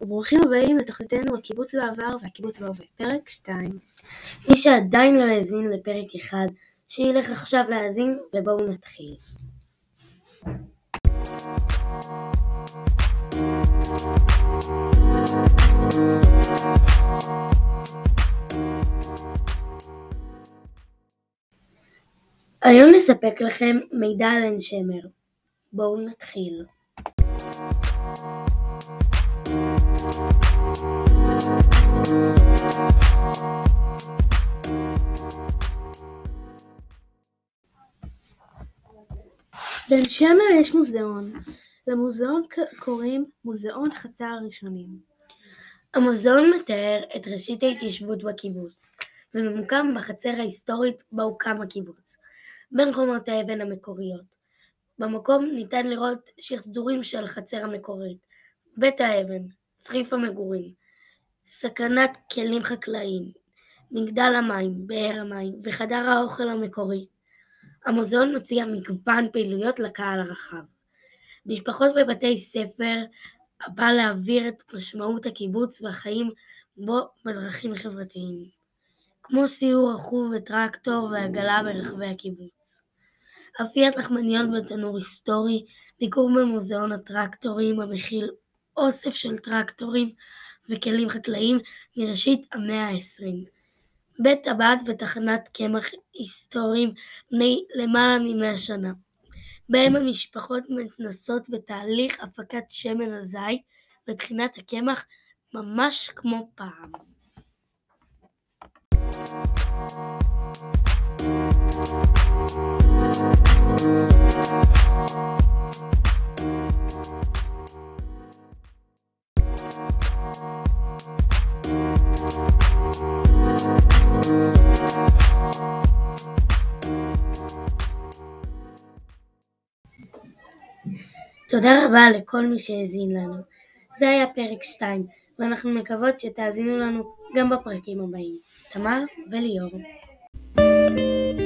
ברוכים הבאים לתוכניתנו הקיבוץ בעבר והקיבוץ בהווה, פרק 2. מי שעדיין לא האזין לפרק 1, שילך עכשיו להאזין ובואו נתחיל. היום נספק לכם מידע על עין שמר. בואו נתחיל. בעין שמר יש מוזיאון. למוזיאון קוראים מוזיאון חצר הראשונים. המוזיאון מתאר את ראשית ההתיישבות בקיבוץ, וממוקם בחצר ההיסטורית בה הוקם הקיבוץ, בין חומות האבן המקוריות. במקום ניתן לראות שחזורים של החצר המקורית, בית האבן, צריף המגורים, סכנת כלים חקלאיים, מגדל המים, באר המים וחדר האוכל המקורי. המוזיאון מציע מגוון פעילויות לקהל הרחב. משפחות ובתי ספר הבא להעביר את משמעות הקיבוץ והחיים בו בדרכים חברתיים, כמו סיור רכוב וטרקטור ועגלה ברחבי הקיבוץ. אפיית לחמניות בתנור היסטורי, ביקור במוזיאון הטרקטורים המכיל אוסף של טרקטורים וכלים חקלאיים מראשית המאה ה-20. בית טבעת ותחנת קמח היסטוריים בני למעלה ממאה שנה, בהם המשפחות מתנסות בתהליך הפקת שמן הזית וטחינת הקמח ממש כמו פעם. תודה רבה לכל מי שהאזין לנו. זה היה פרק 2, ואנחנו מקוות שתאזינו לנו גם בפרקים הבאים. תמר וליאור. thank you